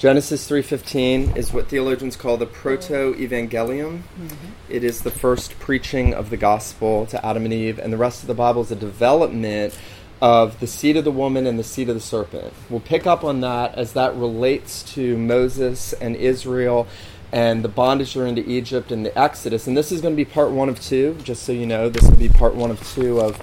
Genesis 3:15 is what theologians call the proto-evangelium. Mm-hmm. It is the first preaching of the gospel to Adam and Eve, and the rest of the Bible is a development of the seed of the woman and the seed of the serpent. We'll pick up on that as that relates to Moses and Israel and the bondage they're into Egypt and the Exodus. And this is going to be part one of two, just so you know. This will be part one of two of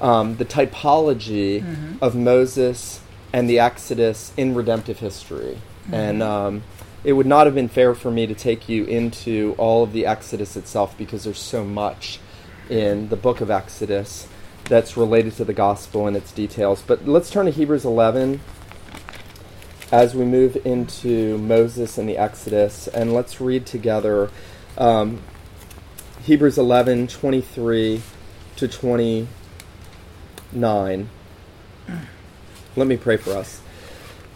um, the typology mm-hmm. of Moses and the Exodus in redemptive history. Mm-hmm. And um, it would not have been fair for me to take you into all of the Exodus itself because there's so much in the book of Exodus that's related to the gospel and its details. But let's turn to Hebrews 11 as we move into Moses and the Exodus, and let's read together um, Hebrews 11 23 to 29. Let me pray for us.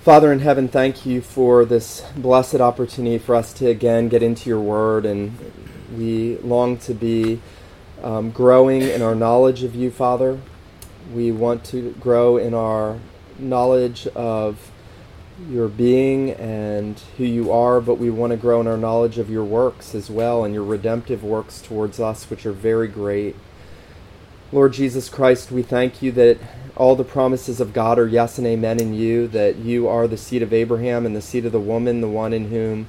Father in heaven, thank you for this blessed opportunity for us to again get into your word, and we long to be um, growing in our knowledge of you, Father. We want to grow in our knowledge of your being and who you are, but we want to grow in our knowledge of your works as well and your redemptive works towards us, which are very great. Lord Jesus Christ, we thank you that all the promises of God are yes and amen in you, that you are the seed of Abraham and the seed of the woman, the one in whom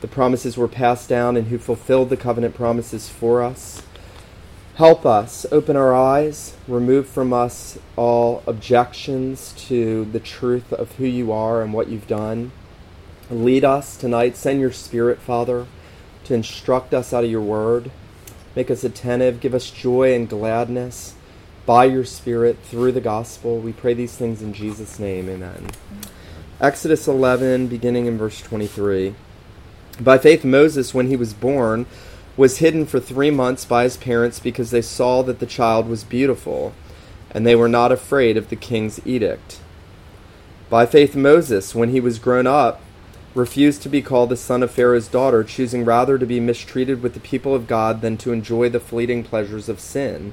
the promises were passed down and who fulfilled the covenant promises for us. Help us, open our eyes, remove from us all objections to the truth of who you are and what you've done. Lead us tonight. Send your Spirit, Father, to instruct us out of your word. Make us attentive. Give us joy and gladness by your Spirit through the gospel. We pray these things in Jesus' name. Amen. Exodus 11, beginning in verse 23. By faith, Moses, when he was born, was hidden for three months by his parents because they saw that the child was beautiful, and they were not afraid of the king's edict. By faith, Moses, when he was grown up, refused to be called the son of Pharaoh's daughter, choosing rather to be mistreated with the people of God than to enjoy the fleeting pleasures of sin.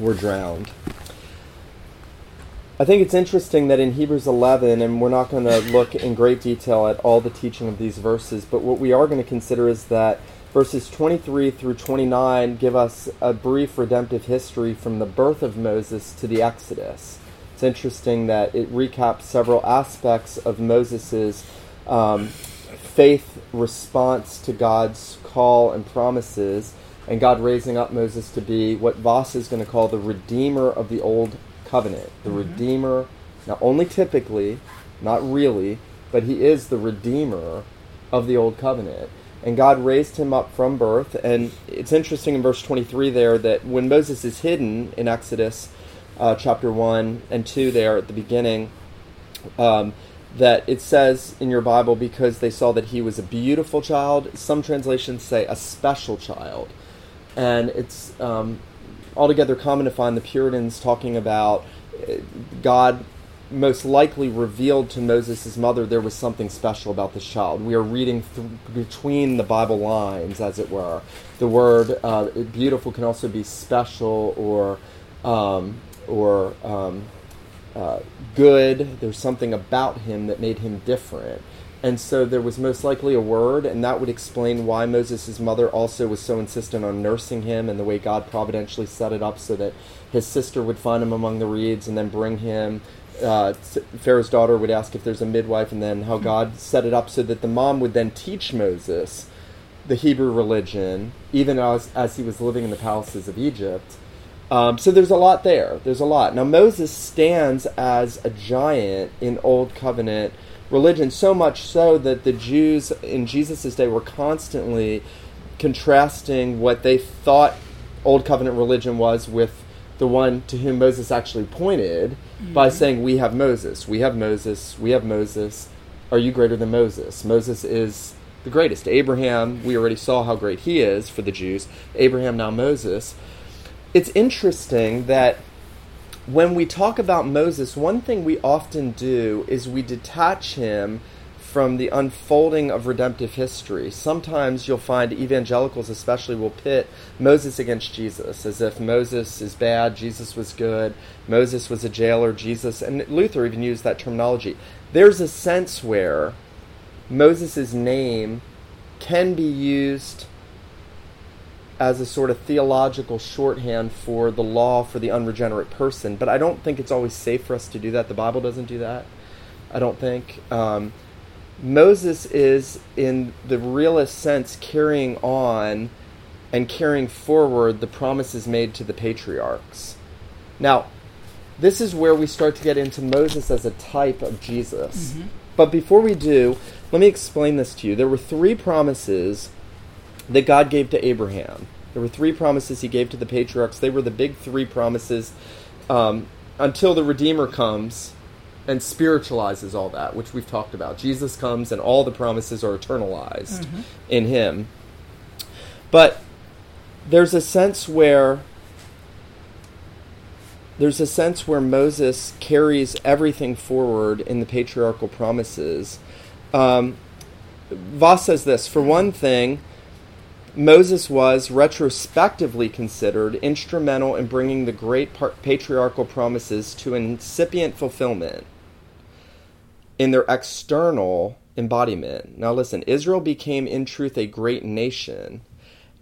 were drowned. I think it's interesting that in Hebrews 11, and we're not going to look in great detail at all the teaching of these verses, but what we are going to consider is that verses 23 through 29 give us a brief redemptive history from the birth of Moses to the Exodus. It's interesting that it recaps several aspects of Moses' um, faith response to God's call and promises and God raising up Moses to be what Vos is going to call the redeemer of the old covenant. The mm-hmm. redeemer, not only typically, not really, but he is the redeemer of the old covenant. And God raised him up from birth. And it's interesting in verse 23 there that when Moses is hidden in Exodus uh, chapter 1 and 2 there at the beginning, um, that it says in your Bible because they saw that he was a beautiful child. Some translations say a special child and it's um, altogether common to find the Puritans talking about uh, God most likely revealed to Moses' mother there was something special about this child. We are reading th- between the Bible lines, as it were. The word uh, beautiful can also be special or um, or um, uh, good. There's something about him that made him different. And so there was most likely a word, and that would explain why Moses' mother also was so insistent on nursing him and the way God providentially set it up so that his sister would find him among the reeds and then bring him. Uh, Pharaoh's daughter would ask if there's a midwife, and then how God set it up so that the mom would then teach Moses the Hebrew religion, even as, as he was living in the palaces of Egypt. Um, so there's a lot there. There's a lot. Now, Moses stands as a giant in Old Covenant religion, so much so that the Jews in Jesus' day were constantly contrasting what they thought Old Covenant religion was with the one to whom Moses actually pointed mm-hmm. by saying, We have Moses, we have Moses, we have Moses. Are you greater than Moses? Moses is the greatest. Abraham, we already saw how great he is for the Jews. Abraham, now Moses. It's interesting that when we talk about Moses, one thing we often do is we detach him from the unfolding of redemptive history. Sometimes you'll find evangelicals, especially, will pit Moses against Jesus, as if Moses is bad, Jesus was good, Moses was a jailer, Jesus, and Luther even used that terminology. There's a sense where Moses' name can be used as a sort of theological shorthand for the law for the unregenerate person, but I don't think it's always safe for us to do that. The Bible doesn't do that. I don't think. Um, Moses is, in the realest sense, carrying on and carrying forward the promises made to the patriarchs. Now, this is where we start to get into Moses as a type of Jesus. Mm-hmm. But before we do, let me explain this to you. There were three promises that God gave to Abraham. There were three promises he gave to the patriarchs. They were the big three promises um, until the Redeemer comes and spiritualizes all that, which we've talked about. Jesus comes and all the promises are eternalized mm-hmm. in him. But there's a sense where there's a sense where Moses carries everything forward in the patriarchal promises. Um, Vos says this for one thing, Moses was retrospectively considered instrumental in bringing the great patriarchal promises to incipient fulfillment in their external embodiment. Now, listen, Israel became in truth a great nation,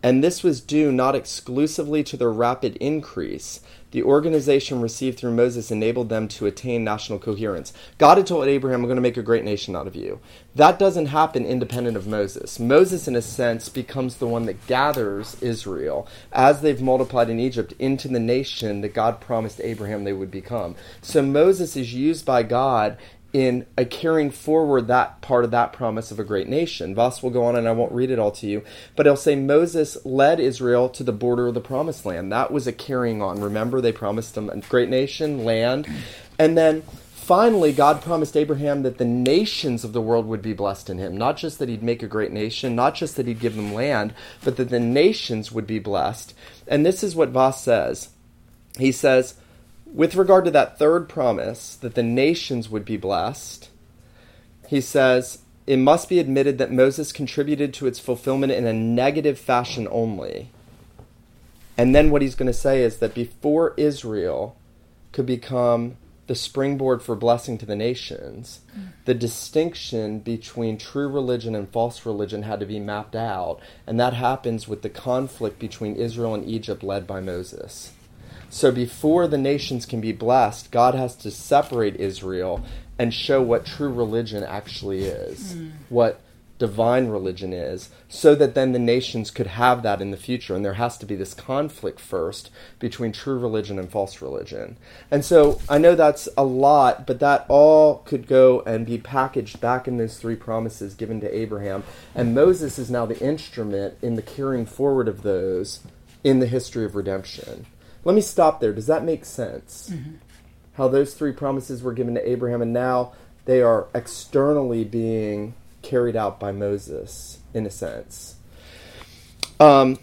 and this was due not exclusively to their rapid increase, the organization received through Moses enabled them to attain national coherence. God had told Abraham, I'm going to make a great nation out of you. That doesn't happen independent of Moses. Moses, in a sense, becomes the one that gathers Israel as they've multiplied in Egypt into the nation that God promised Abraham they would become. So Moses is used by God in a carrying forward that part of that promise of a great nation. Vos will go on, and I won't read it all to you, but he'll say Moses led Israel to the border of the promised land. That was a carrying on. Remember, they promised them a great nation, land, and then finally, God promised Abraham that the nations of the world would be blessed in him. Not just that he'd make a great nation, not just that he'd give them land, but that the nations would be blessed. And this is what Vos says. He says, with regard to that third promise that the nations would be blessed, he says, it must be admitted that Moses contributed to its fulfillment in a negative fashion only. And then what he's going to say is that before Israel could become the springboard for blessing to the nations, mm. the distinction between true religion and false religion had to be mapped out. And that happens with the conflict between Israel and Egypt led by Moses. So before the nations can be blessed, God has to separate Israel and show what true religion actually is, mm. what divine religion is, so that then the nations could have that in the future. And there has to be this conflict first between true religion and false religion. And so I know that's a lot, but that all could go and be packaged back in those three promises given to Abraham. And Moses is now the instrument in the carrying forward of those in the history of redemption. Let me stop there. Does that make sense? Mm-hmm. How those three promises were given to Abraham, and now they are externally being carried out by Moses, in a sense. Um,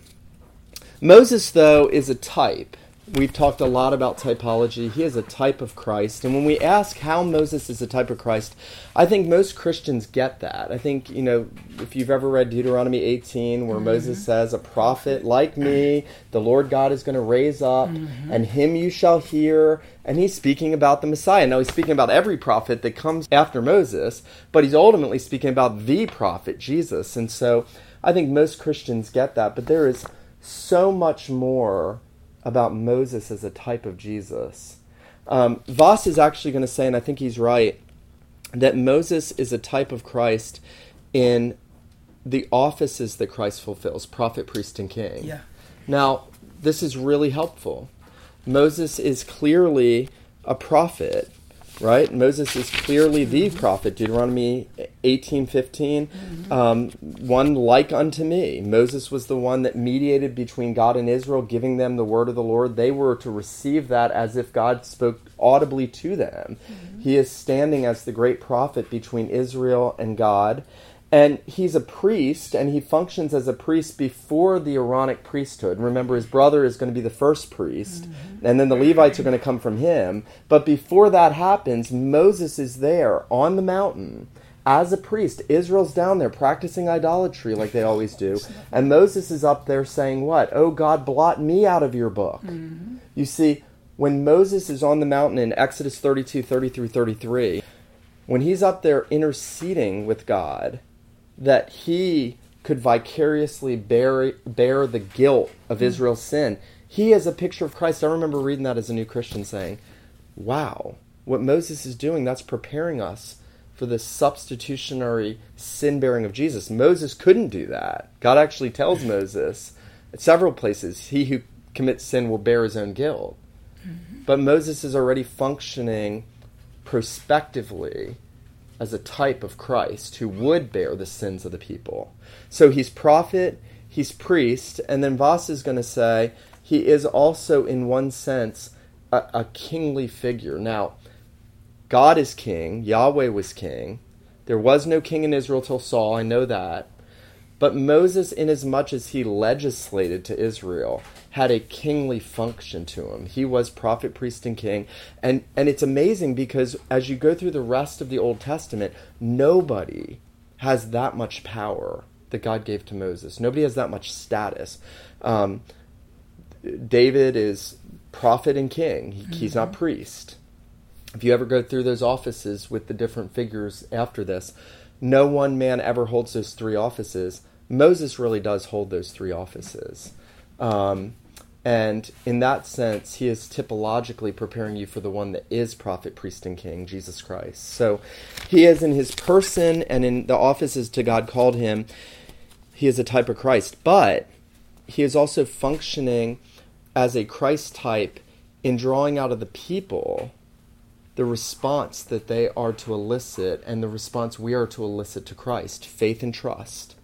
Moses, though, is a type. We've talked a lot about typology. He is a type of Christ. And when we ask how Moses is a type of Christ, I think most Christians get that. I think, you know, if you've ever read Deuteronomy 18, where mm-hmm. Moses says, A prophet like me, the Lord God is going to raise up, mm-hmm. and him you shall hear. And he's speaking about the Messiah. Now, he's speaking about every prophet that comes after Moses, but he's ultimately speaking about the prophet, Jesus. And so I think most Christians get that. But there is so much more about Moses as a type of Jesus. Um, Vos is actually going to say, and I think he's right, that Moses is a type of Christ in the offices that Christ fulfills prophet, priest, and king. Yeah. Now, this is really helpful. Moses is clearly a prophet, right? Moses is clearly the prophet. Deuteronomy 18:15, mm-hmm. um, one like unto me. Moses was the one that mediated between God and Israel, giving them the word of the Lord. They were to receive that as if God spoke audibly to them. Mm-hmm. He is standing as the great prophet between Israel and God. And he's a priest, and he functions as a priest before the Aaronic priesthood. Remember, his brother is going to be the first priest, mm-hmm. and then the Levites are going to come from him. But before that happens, Moses is there on the mountain as a priest. Israel's down there practicing idolatry like they always do. And Moses is up there saying, What? Oh, God, blot me out of your book. Mm-hmm. You see, when Moses is on the mountain in Exodus 32, 30 through 33, when he's up there interceding with God, that he could vicariously bear, bear the guilt of mm Israel's sin. He is a picture of Christ. I remember reading that as a new Christian saying, wow, what Moses is doing, that's preparing us for the substitutionary sin bearing of Jesus. Moses couldn't do that. God actually tells Moses at several places, he who commits sin will bear his own guilt. Mm-hmm. But Moses is already functioning prospectively as a type of Christ who would bear the sins of the people. So he's prophet, he's priest, and then Vos is going to say he is also, in one sense, a, a, kingly figure. Now, God is king, Yahweh was king. There was no king in Israel till Saul, I know that. But Moses, inasmuch as he legislated to Israel, had a kingly function to him. He was prophet, priest, and king. And, and it's amazing because as you go through the rest of the Old Testament, nobody has that much power that God gave to Moses. Nobody has that much status. Um, David is prophet and king, he, mm-hmm. he's not mm-hmm. priest. If you ever go through those offices with the different figures after this, no one man ever holds those three offices. Moses really does hold those three offices. Um, and in that sense, he is typologically preparing you for the one that is prophet, priest, and king, Jesus Christ. So he is in his person and in the offices to God called him, he is a type of Christ. But he is also functioning as a Christ type in drawing out of the people the response that they are to elicit and the response we are to elicit to Christ faith and trust.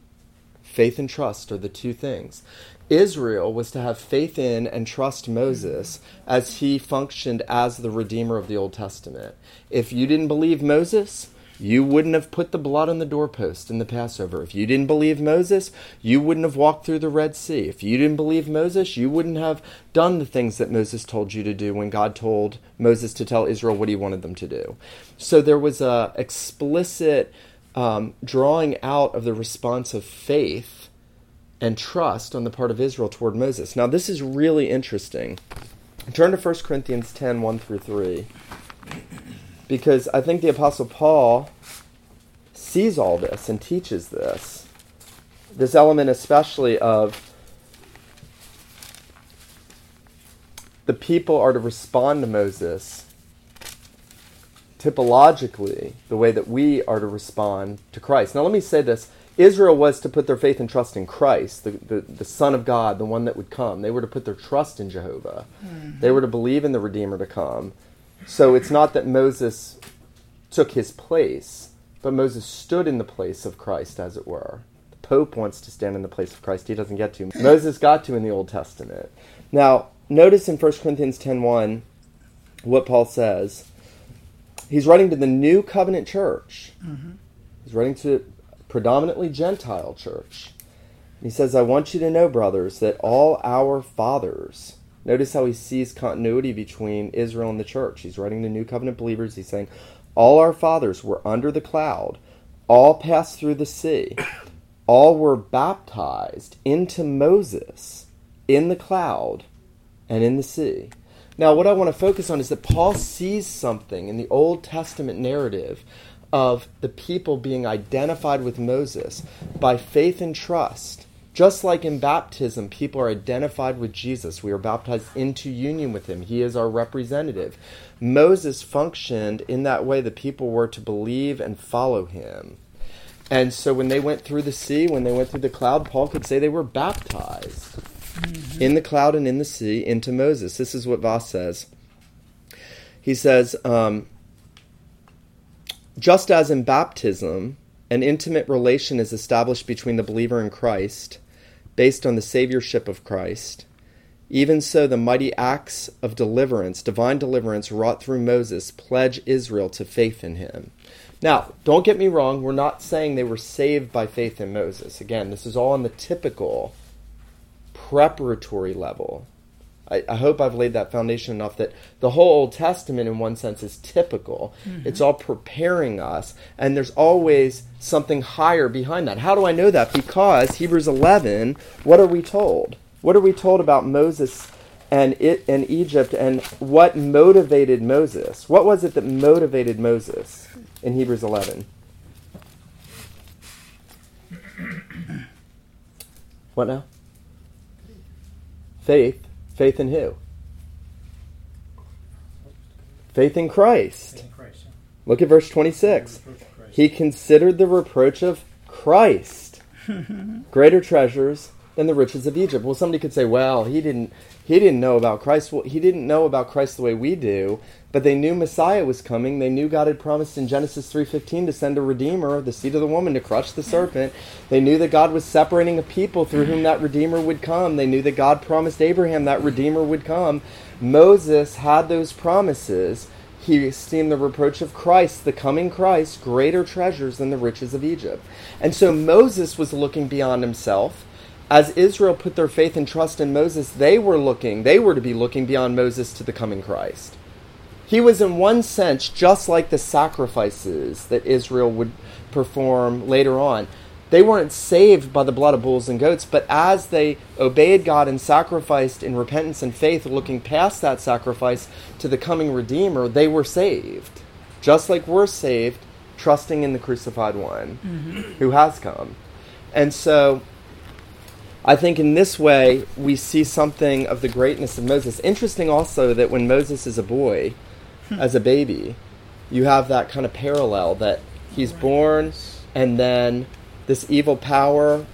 Faith and trust are the two things. Israel was to have faith in and trust Moses as he functioned as the Redeemer of the Old Testament. If you didn't believe Moses, you wouldn't have put the blood on the doorpost in the Passover. If you didn't believe Moses, you wouldn't have walked through the Red Sea. If you didn't believe Moses, you wouldn't have done the things that Moses told you to do when God told Moses to tell Israel what he wanted them to do. So there was a explicit um, drawing out of the response of faith and trust on the part of Israel toward Moses. Now, this is really interesting. Turn to 1 Corinthians 10 1 through 3. Because I think the Apostle Paul sees all this and teaches this. This element, especially of the people are to respond to Moses typologically the way that we are to respond to Christ. Now, let me say this Israel was to put their faith and trust in Christ, the, the, the, Son of God, the one that would come. They were to put their trust in Jehovah. Mm-hmm. They were to believe in the Redeemer to come. So it's not that Moses took his place, but Moses stood in the place of Christ, as it were. The Pope wants to stand in the place of Christ. He doesn't get to. Moses got to in the Old Testament. Now, notice in 1 Corinthians 10.1 what Paul says. He's writing to the new covenant church. Mm-hmm. He's writing to predominantly Gentile church. He says, I want you to know, brothers, that all our fathers, notice how he sees continuity between Israel and the church. He's writing to New Covenant believers. He's saying, All our fathers were under the cloud, all passed through the sea, all were baptized into Moses in the cloud and in the sea. Now, what I want to focus on is that Paul sees something in the Old Testament narrative of the people being identified with Moses by faith and trust. Just like in baptism, people are identified with Jesus. We are baptized into union with him. He is our representative. Moses functioned in that way the people were to believe and follow him. And so when they went through the sea, when they went through the cloud, Paul could say they were baptized mm-hmm. in the cloud and in the sea into Moses. This is what Vos says. He says, um, just as in baptism, an intimate relation is established between the believer and Christ based on the Saviorship of Christ, even so the mighty acts of deliverance, divine deliverance wrought through Moses, pledge Israel to faith in him. Now, don't get me wrong, we're not saying they were saved by faith in Moses. Again, this is all on the typical preparatory level. I, I, hope I've laid that foundation enough that the whole Old Testament, in one sense, is typical. Mm-hmm. It's all preparing us, and there's always something higher behind that. How do I know that? Because Hebrews 11, what are we told? What are we told about Moses and it and Egypt and what motivated Moses? What was it that motivated Moses in Hebrews 11? What now? Faith Faith in who? Faith in Christ. Faith in Christ yeah. Look at verse 26. He considered the reproach of Christ greater treasures than the riches of Egypt. Well, somebody could say, well, he didn't he didn't know about Christ. Well, he didn't know about Christ the way we do, but they knew Messiah was coming. They knew God had promised in Genesis 3:15 to send a redeemer, the seed of the woman to crush the serpent. They knew that God was separating a people through whom that redeemer would come. They knew that God promised Abraham that redeemer would come. Moses had those promises. He esteemed the reproach of Christ, the coming Christ, greater treasures than the riches of Egypt. And so Moses was looking beyond himself as Israel put their faith and trust in Moses, they were looking, they were to be looking beyond Moses to the coming Christ. He was, in one sense, just like the sacrifices that Israel would perform later on. They weren't saved by the blood of bulls and goats, but as they obeyed God and sacrificed in repentance and faith, looking past that sacrifice to the coming Redeemer, they were saved. Just like we're saved, trusting in the crucified one mm-hmm. who has come. And so I think in this way we see something of the greatness of Moses. Interesting also that when Moses is a boy. as a baby, you have that kind of parallel that he's born and then this evil power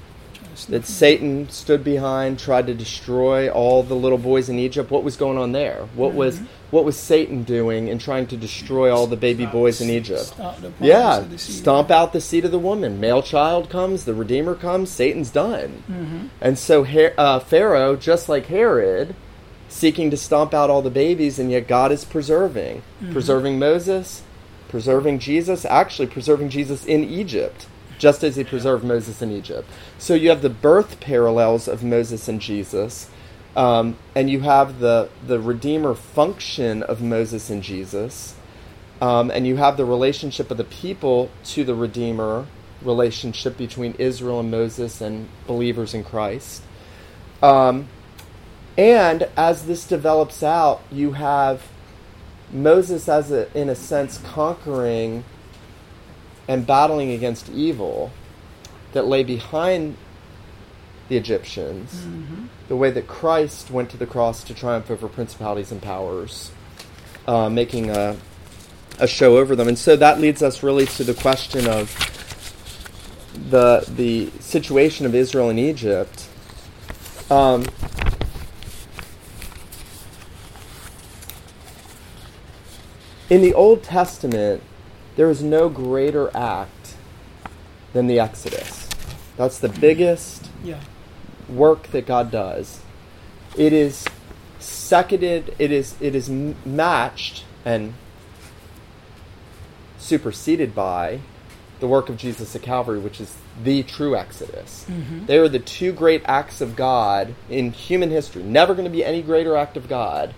that Satan stood behind, tried to destroy all the little boys in Egypt. What was going on there? What mm-hmm. was what was Satan doing in trying to destroy all the baby boys in Egypt? Yeah, stomp out the seed of the woman. Male child comes, the Redeemer comes, Satan's done. Mm-hmm. And so uh, Pharaoh, just like Herod, seeking to stomp out all the babies, and yet God is preserving, mm-hmm. preserving Moses, preserving Jesus, actually preserving Jesus in Egypt just as he preserved Moses in Egypt. So you have the birth parallels of Moses and Jesus, um, and you have the, the Redeemer function of Moses and Jesus, um, and you have the relationship of the people to the Redeemer, relationship between Israel and Moses and believers in Christ. Um, and as this develops out, you have Moses, as a, in a sense, conquering and battling against evil that lay behind the Egyptians, mm-hmm. the way that Christ went to the cross to triumph over principalities and powers, uh, making a, a show over them. And so that leads us really to the question of the the situation of Israel and Egypt. Um, in the Old Testament, there is no greater act than the Exodus. That's the biggest yeah. work that God does. It is seconded, it is, it is matched and superseded by the work of Jesus at Calvary, which is the true Exodus. Mm-hmm. They are the two great acts of God in human history. Never going to be any greater act of God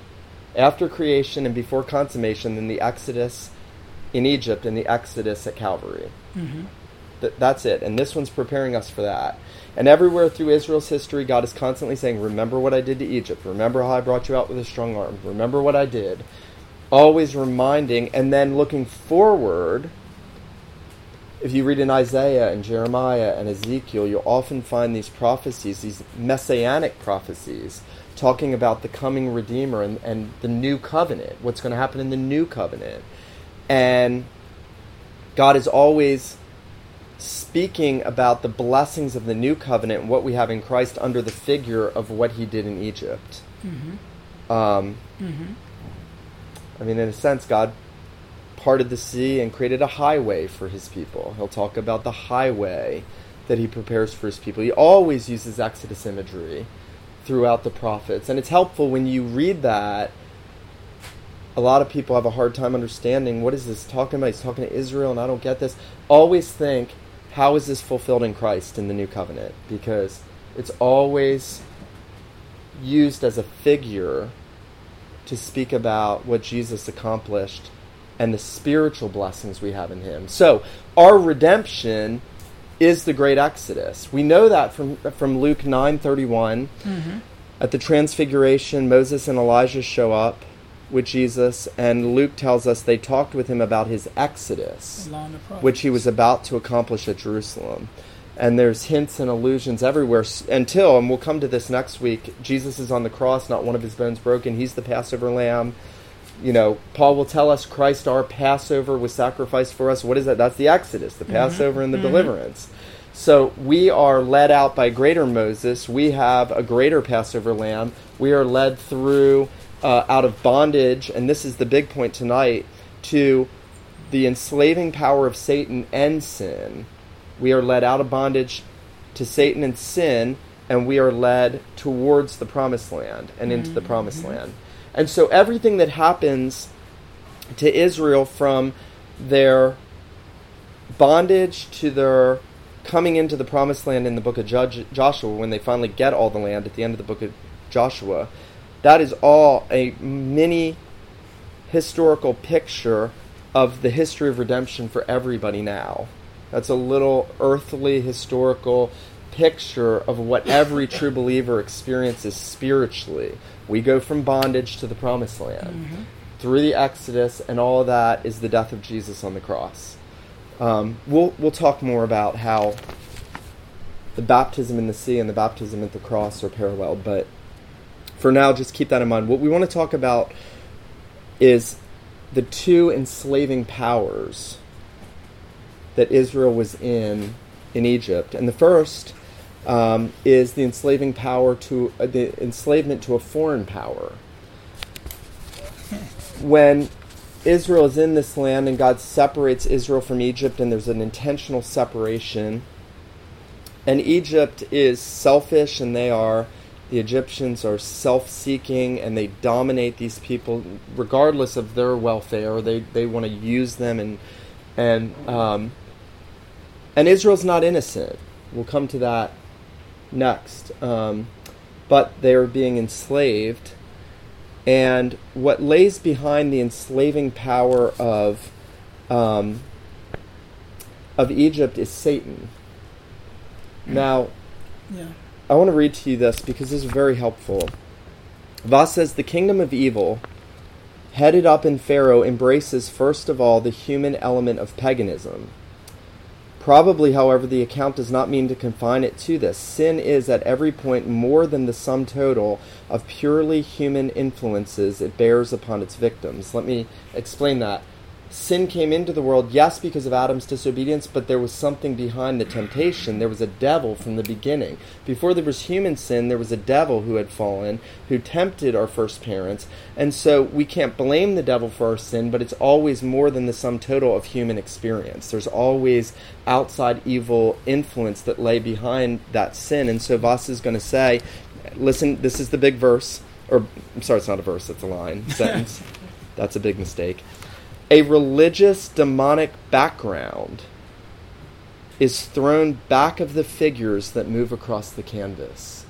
after creation and before consummation than the Exodus in Egypt and the Exodus at Calvary. Mm-hmm. Th- that's it. And this one's preparing us for that. And everywhere through Israel's history, God is constantly saying, Remember what I did to Egypt. Remember how I brought you out with a strong arm. Remember what I did. Always reminding and then looking forward. If you read in Isaiah and Jeremiah and Ezekiel, you'll often find these prophecies, these messianic prophecies, talking about the coming Redeemer and, and the new covenant, what's going to happen in the new covenant. And God is always speaking about the blessings of the new covenant and what we have in Christ under the figure of what he did in Egypt. Mm-hmm. Um, mm-hmm. I mean, in a sense, God parted the sea and created a highway for his people. He'll talk about the highway that he prepares for his people. He always uses Exodus imagery throughout the prophets. And it's helpful when you read that. A lot of people have a hard time understanding what is this talking about? He's talking to Israel, and I don't get this. Always think, how is this fulfilled in Christ in the new covenant? Because it's always used as a figure to speak about what Jesus accomplished and the spiritual blessings we have in him. So, our redemption is the great exodus. We know that from from Luke 9:31. Mm-hmm. At the transfiguration, Moses and Elijah show up with Jesus and Luke tells us they talked with him about his exodus, which he was about to accomplish at Jerusalem. And there's hints and allusions everywhere until, and we'll come to this next week, Jesus is on the cross, not one of his bones broken. He's the Passover lamb you know, Paul will tell us Christ our Passover was sacrificed for us. What is that? That's the Exodus, the mm-hmm. Passover and the mm-hmm. deliverance. So we are led out by greater Moses. We have a greater Passover lamb. We are led through uh, out of bondage, and this is the big point tonight, to the enslaving power of Satan and sin. We are led out of bondage to Satan and sin, and we are led towards the promised land and into mm-hmm. the promised mm-hmm. land. And so everything that happens to Israel from their bondage to their coming into the promised land in the book of Judge, Joshua, when they finally get all the land at the end of the book of Joshua, that is all a mini historical picture of the history of redemption for everybody now. That's a little earthly historical picture of what every true believer experiences spiritually. We go from bondage to the promised land. Mm-hmm. Through the Exodus and all of that is the death of Jesus on the cross. Um, we'll, we'll talk more about how the baptism in the sea and the baptism at the cross are paralleled, but for now, just keep that in mind. What we want to talk about is the two enslaving powers that Israel was in in Egypt. And the first um, is the enslaving power to uh, the enslavement to a foreign power. When Israel is in this land and God separates Israel from Egypt, and there's an intentional separation, and Egypt is selfish, and they are the Egyptians are self-seeking, and they dominate these people regardless of their welfare. They they want to use them, and and um, and Israel's not innocent. We'll come to that next. Um, but they are being enslaved. And what lays behind the enslaving power of um, of Egypt is Satan. Now, yeah. I want to read to you this because this is very helpful. Vos says the kingdom of evil, headed up in Pharaoh, embraces first of all the human element of paganism. Probably, however, the account does not mean to confine it to this. Sin is at every point more than the sum total of purely human influences it bears upon its victims. Let me explain that sin came into the world, yes, because of Adam's disobedience, but there was something behind the temptation. There was a devil from the beginning. Before there was human sin, there was a devil who had fallen, who tempted our first parents. And so we can't blame the devil for our sin, but it's always more than the sum total of human experience. There's always outside evil influence that lay behind that sin. And so Vos is going to say, listen, this is the big verse. Or, I'm sorry, it's not a verse, it's a line, sentence. That's a big mistake a religious demonic background is thrown back of the figures that move across the canvas.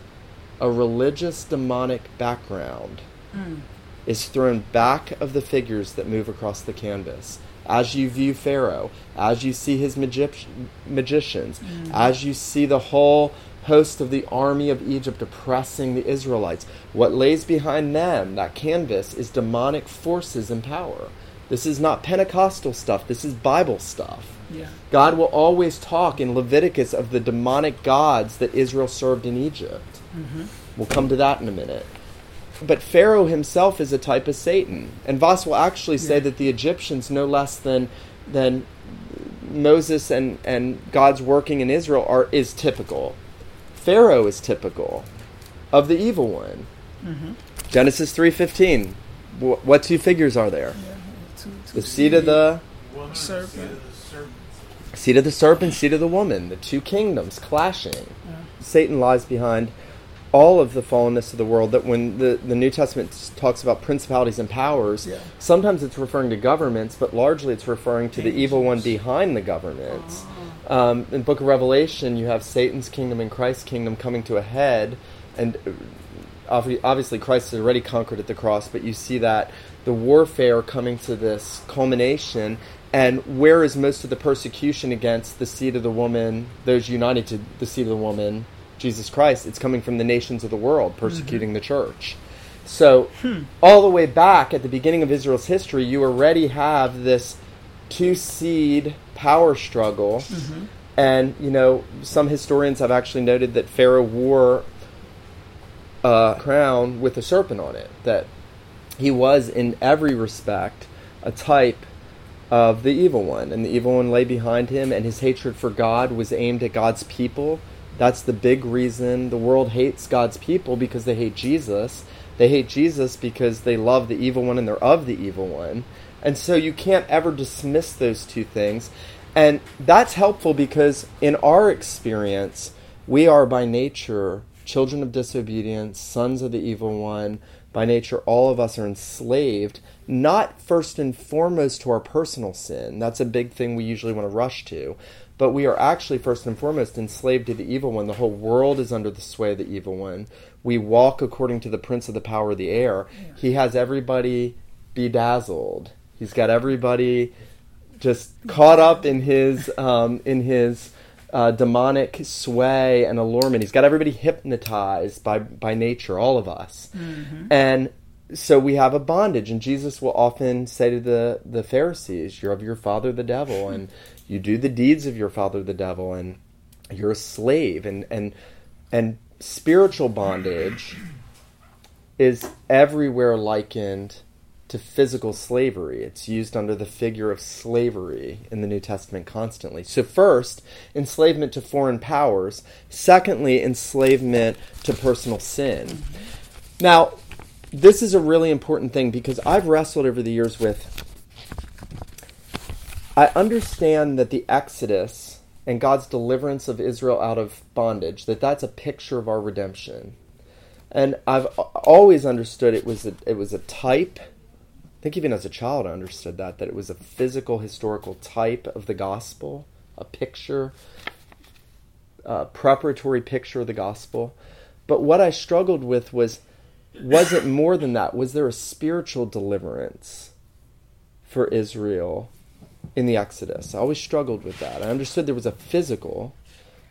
A religious demonic background mm. is thrown back of the figures that move across the canvas. As you view Pharaoh, as you see his magi- magicians, mm. as you see the whole host of the army of Egypt oppressing the Israelites, what lays behind them, that canvas, is demonic forces and power. This is not Pentecostal stuff. This is Bible stuff. Yeah. God will always talk in Leviticus of the demonic gods that Israel served in Egypt. Mm-hmm. We'll come to that in a minute. But Pharaoh himself is a type of Satan. And Vos will actually say yeah. that the Egyptians, no less than, than Moses and, and God's working in Israel, are, is typical. Pharaoh is typical of the evil one. Mm-hmm. Genesis 3.15. W- what two figures are there? Yeah The seed of the serpent. seed of the serpent, seed of the woman, the two kingdoms clashing. Yeah. Satan lies behind all of the fallenness of the world that when the, the New Testament talks about principalities and powers, Yeah. sometimes it's referring to governments, but largely it's referring to the evil one behind the governments. Um, in Book of Revelation, you have Satan's kingdom and Christ's kingdom coming to a head, and uh, obviously Christ has already conquered at the cross, but you see that the warfare coming to this culmination. And where is most of the persecution against the seed of the woman, those united to the seed of the woman, Jesus Christ? It's coming from the nations of the world persecuting mm-hmm. the church. So, hmm. all the way back at the beginning of Israel's history, you already have this two seed power struggle. Mm-hmm. And, you know, some historians have actually noted that Pharaoh wore a crown with a serpent on it, that he was, in every respect, a type of the evil one. And the evil one lay behind him, and his hatred for God was aimed at God's people. That's the big reason the world hates God's people because they hate Jesus. They hate Jesus because they love the evil one and they're of the evil one. And so you can't ever dismiss those two things. And that's helpful because in our experience, we are by nature children of disobedience, sons of the evil one. By nature, all of us are enslaved, not first and foremost to our personal sin. That's a big thing we usually want to rush to. But we are actually first and foremost enslaved to the evil one. The whole world is under the sway of the evil one. We walk according to the prince of the power of the air. He has everybody bedazzled. He's got everybody just caught up in his um, in his uh, demonic sway and allurement. He's got everybody hypnotized by by nature, all of us, and so we have a bondage. And Jesus will often say to the the Pharisees, "You're of your father the devil, and you do the deeds of your father the devil, and you're a slave." And and and spiritual bondage is everywhere likened to physical slavery. It's used under the figure of slavery in the New Testament constantly. So, first, enslavement to foreign powers. Secondly, enslavement to personal sin. Now, this is a really important thing because I've wrestled over the years with. I understand that the Exodus and God's deliverance of Israel out of bondage, that that's a picture of our redemption. And I've always understood it was a, it was a type I think even as a child I understood that that it was a physical historical type of the gospel, a picture, a preparatory picture of the gospel. But what I struggled with was was it more than that? Was there a spiritual deliverance for Israel in the Exodus? I always struggled with that. I understood there was a physical,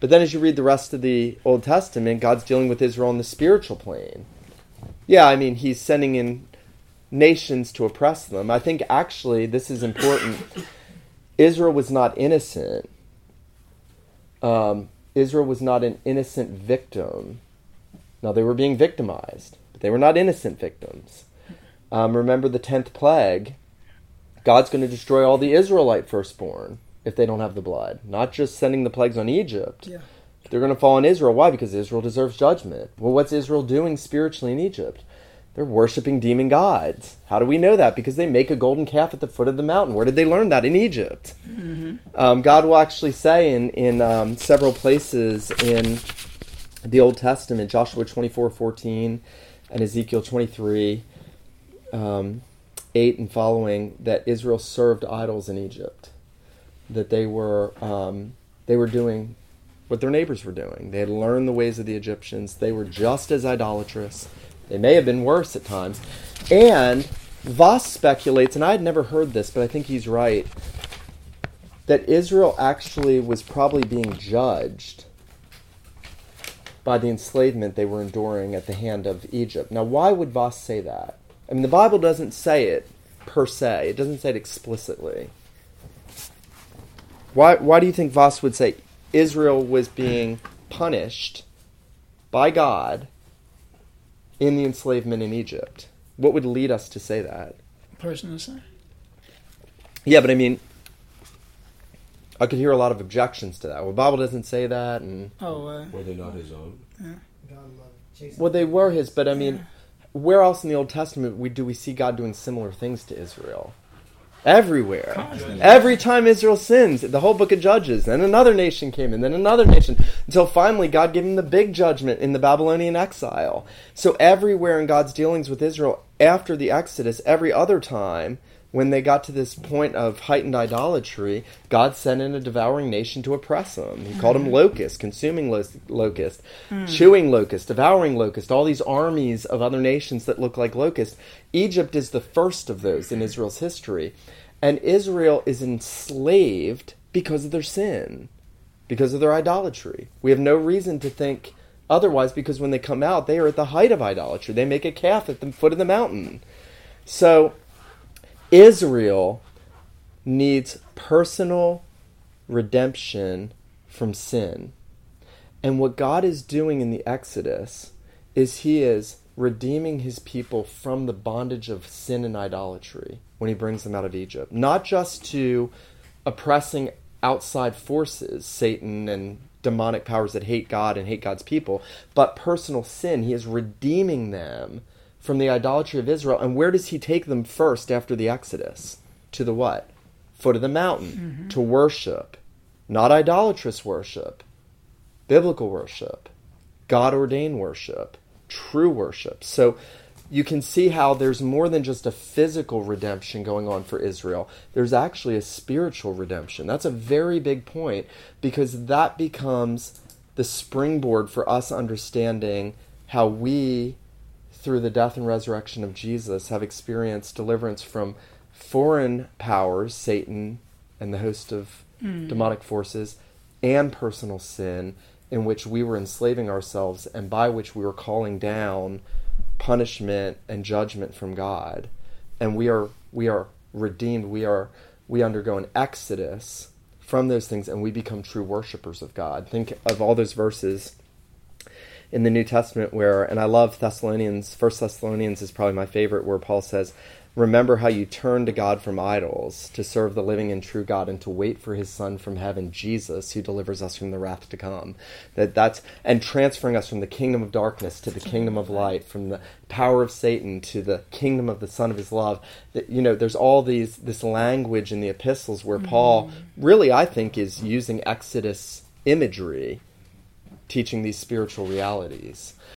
but then as you read the rest of the Old Testament, God's dealing with Israel on the spiritual plane. Yeah, I mean, he's sending in nations to oppress them. I think actually this is important. Israel was not innocent. Um, Israel was not an innocent victim. Now they were being victimized, but they were not innocent victims. Um, remember the tenth plague. God's going to destroy all the Israelite firstborn if they don't have the blood. Not just sending the plagues on Egypt. Yeah. They're going to fall on Israel. Why? Because Israel deserves judgment. Well, what's Israel doing spiritually in Egypt? They're worshiping demon gods. How do we know that? Because they make a golden calf at the foot of the mountain. Where did they learn that? In Egypt. Um, God will actually say in, in um, several places in the Old Testament, Joshua 24 14 and Ezekiel 23 um, 8 and following, that Israel served idols in Egypt. That they were, um, they were doing what their neighbors were doing. They had learned the ways of the Egyptians. They were just as idolatrous. They may have been worse at times. And Vos speculates, and I had never heard this, but I think he's right, that Israel actually was probably being judged by the enslavement they were enduring at the hand of Egypt. Now, why would Vos say that? I mean, the Bible doesn't say it per se, it doesn't say it explicitly. Why, why do you think Vos would say Israel was being punished by God in the enslavement in Egypt? What would lead us to say that? Personal sin. Yeah, but I mean, I could hear a lot of objections to that. Well, the Bible doesn't say that, and Oh, uh, Were they not his own? well, they were his, but I mean, where else in the Old Testament we, do we see God doing similar things to Israel? Everywhere. Constantly. Every time Israel sins, the whole book of Judges, then another nation came in, then another nation, until finally God gave him the big judgment in the Babylonian exile. So everywhere in God's dealings with Israel after the Exodus, every other time, when they got to this point of heightened idolatry, God sent in a devouring nation to oppress them. He called them mm. locusts, consuming lo- locust, mm. chewing locust, devouring locust, all these armies of other nations that look like locusts. Egypt is the first of those in Israel's history. And Israel is enslaved because of their sin, because of their idolatry. We have no reason to think otherwise because when they come out, they are at the height of idolatry. They make a calf at the foot of the mountain. So, Israel needs personal redemption from sin. And what God is doing in the Exodus is He is redeeming His people from the bondage of sin and idolatry when He brings them out of Egypt. Not just to oppressing outside forces, Satan and demonic powers that hate God and hate God's people, but personal sin. He is redeeming them from the idolatry of Israel. And where does he take them first after the Exodus? To the what? Foot of the mountain. Mm-hmm. To worship. Not idolatrous worship, biblical worship, God ordained worship, true worship. So you can see how there's more than just a physical redemption going on for Israel. There's actually a spiritual redemption. That's a very big point because that becomes the springboard for us understanding how we through the death and resurrection of Jesus, have experienced deliverance from foreign powers, Satan and the host of hmm. demonic forces, and personal sin, in which we were enslaving ourselves and by which we were calling down punishment and judgment from God. And we are we are redeemed. We are we undergo an exodus from those things and we become true worshipers of God. Think of all those verses in the New Testament where, and I love Thessalonians, First Thessalonians is probably my favorite, where Paul says, Remember how you turned to God from idols to serve the living and true God and to wait for his Son from heaven, Jesus, who delivers us from the wrath to come. That that's and transferring us from the kingdom of darkness to the kingdom of light, from the power of Satan to the kingdom of the Son of his love. That you know, there's all these this language in the epistles where Paul mm-hmm. really I think is using Exodus imagery teaching these spiritual realities.